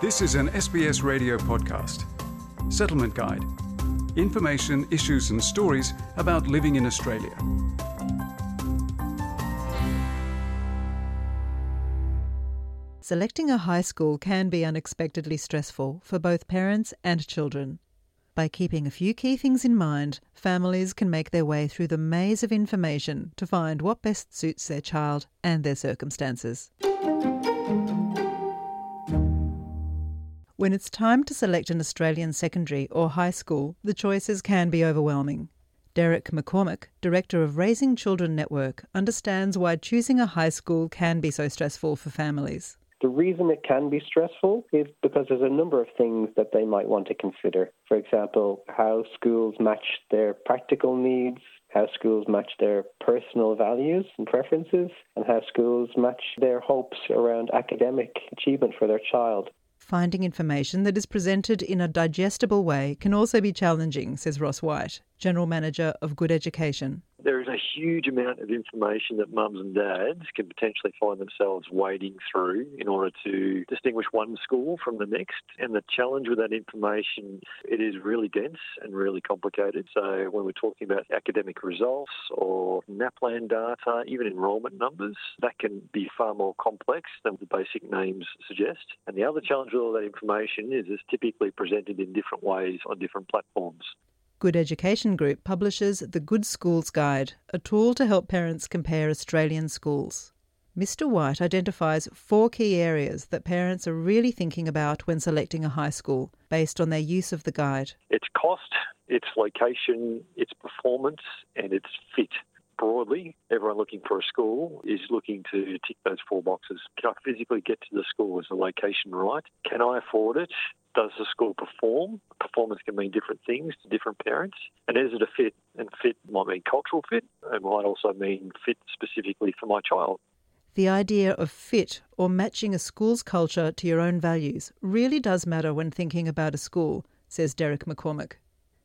This is an SBS radio podcast. Settlement Guide. Information, issues, and stories about living in Australia. Selecting a high school can be unexpectedly stressful for both parents and children. By keeping a few key things in mind, families can make their way through the maze of information to find what best suits their child and their circumstances. When it's time to select an Australian secondary or high school, the choices can be overwhelming. Derek McCormack, Director of Raising Children Network, understands why choosing a high school can be so stressful for families. The reason it can be stressful is because there's a number of things that they might want to consider. For example, how schools match their practical needs, how schools match their personal values and preferences, and how schools match their hopes around academic achievement for their child. Finding information that is presented in a digestible way can also be challenging, says Ross White, General Manager of Good Education. There is a huge amount of information that mums and dads can potentially find themselves wading through in order to distinguish one school from the next. And the challenge with that information, it is really dense and really complicated. So when we're talking about academic results or NAPLAN data, even enrolment numbers, that can be far more complex than the basic names suggest. And the other challenge with all that information is it's typically presented in different ways on different platforms. Good Education Group publishes the Good Schools Guide, a tool to help parents compare Australian schools. Mr. White identifies four key areas that parents are really thinking about when selecting a high school based on their use of the guide. Its cost, its location, its performance, and its fit. Broadly, everyone looking for a school is looking to tick those four boxes. Can I physically get to the school? Is the location right? Can I afford it? Does the school perform? Performance can mean different things to different parents. And is it a fit? And fit might mean cultural fit. It might also mean fit specifically for my child. The idea of fit or matching a school's culture to your own values really does matter when thinking about a school, says Derek McCormack.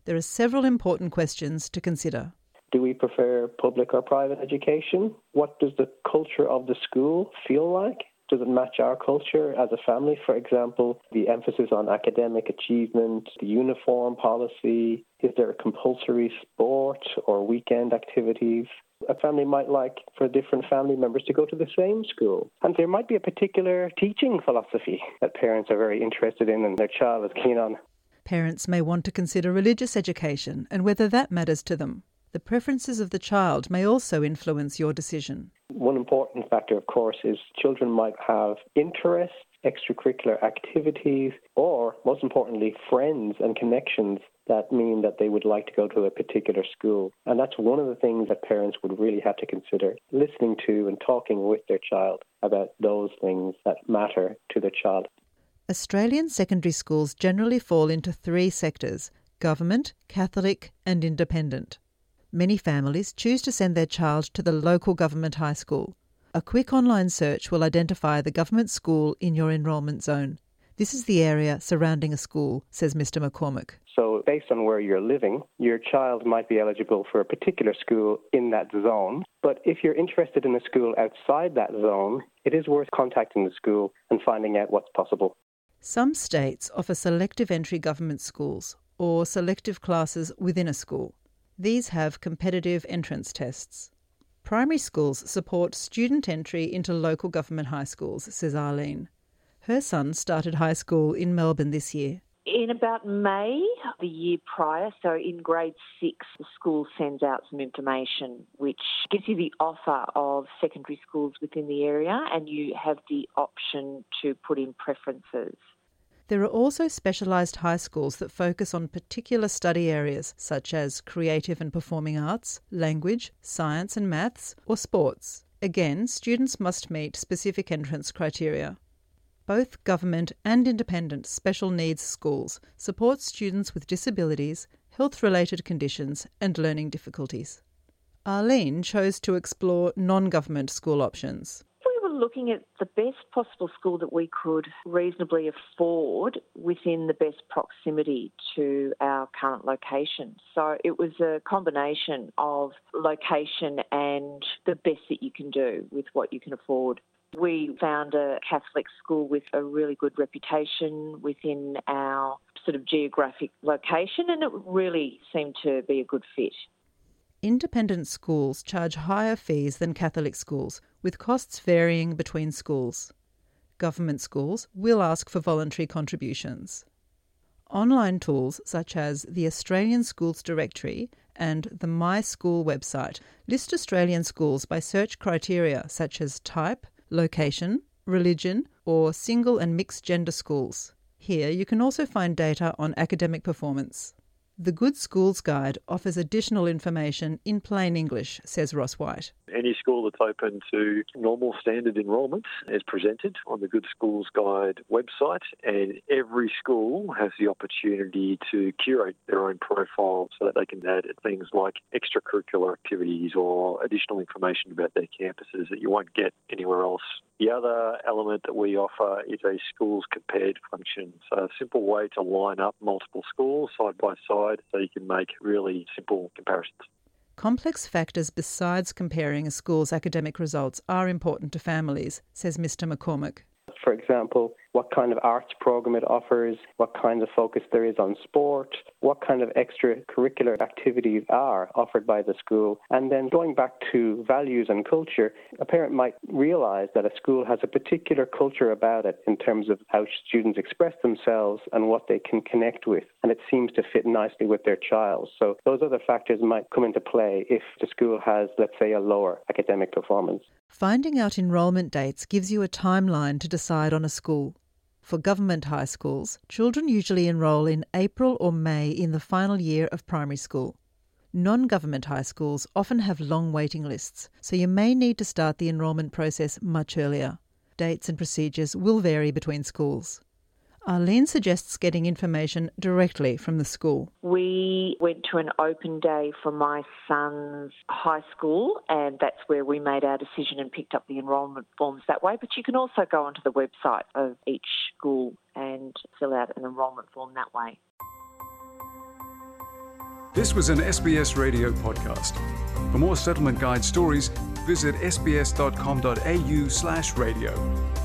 There are several important questions to consider. Do we prefer public or private education? What does the culture of the school feel like? Does it match our culture as a family? For example, the emphasis on academic achievement, the uniform policy, is there a compulsory sport or weekend activities? A family might like for different family members to go to the same school. And there might be a particular teaching philosophy that parents are very interested in and their child is keen on. Parents may want to consider religious education and whether that matters to them. The preferences of the child may also influence your decision. One important factor, of course, is children might have interests, extracurricular activities, or most importantly, friends and connections that mean that they would like to go to a particular school. And that's one of the things that parents would really have to consider listening to and talking with their child about those things that matter to their child. Australian secondary schools generally fall into three sectors government, Catholic, and independent. Many families choose to send their child to the local government high school. A quick online search will identify the government school in your enrolment zone. This is the area surrounding a school, says Mr. McCormack. So, based on where you're living, your child might be eligible for a particular school in that zone. But if you're interested in a school outside that zone, it is worth contacting the school and finding out what's possible. Some states offer selective entry government schools or selective classes within a school. These have competitive entrance tests. Primary schools support student entry into local government high schools, says Arlene. Her son started high school in Melbourne this year. In about May the year prior, so in grade six, the school sends out some information which gives you the offer of secondary schools within the area and you have the option to put in preferences. There are also specialised high schools that focus on particular study areas such as creative and performing arts, language, science and maths, or sports. Again, students must meet specific entrance criteria. Both government and independent special needs schools support students with disabilities, health related conditions, and learning difficulties. Arlene chose to explore non government school options looking at the best possible school that we could reasonably afford within the best proximity to our current location. So it was a combination of location and the best that you can do with what you can afford. We found a Catholic school with a really good reputation within our sort of geographic location, and it really seemed to be a good fit. Independent schools charge higher fees than Catholic schools, with costs varying between schools. Government schools will ask for voluntary contributions. Online tools such as the Australian Schools Directory and the My School website list Australian schools by search criteria such as type, location, religion, or single and mixed gender schools. Here you can also find data on academic performance. The Good Schools Guide offers additional information in plain English, says Ross White. Any school that's open to normal standard enrolment is presented on the Good Schools Guide website, and every school has the opportunity to curate their own profile so that they can add things like extracurricular activities or additional information about their campuses that you won't get anywhere else the other element that we offer is a schools compared function. So, a simple way to line up multiple schools side by side so you can make really simple comparisons. Complex factors besides comparing a school's academic results are important to families, says Mr. McCormack. For example, what kind of arts program it offers, what kind of focus there is on sport, what kind of extracurricular activities are offered by the school. And then going back to values and culture, a parent might realize that a school has a particular culture about it in terms of how students express themselves and what they can connect with. And it seems to fit nicely with their child. So those other factors might come into play if the school has, let's say, a lower academic performance. Finding out enrolment dates gives you a timeline to decide on a school. For government high schools, children usually enrol in April or May in the final year of primary school. Non government high schools often have long waiting lists, so you may need to start the enrolment process much earlier. Dates and procedures will vary between schools. Arlene suggests getting information directly from the school. We went to an open day for my son's high school, and that's where we made our decision and picked up the enrolment forms that way. But you can also go onto the website of each school and fill out an enrolment form that way. This was an SBS radio podcast. For more settlement guide stories, visit sbs.com.au/radio.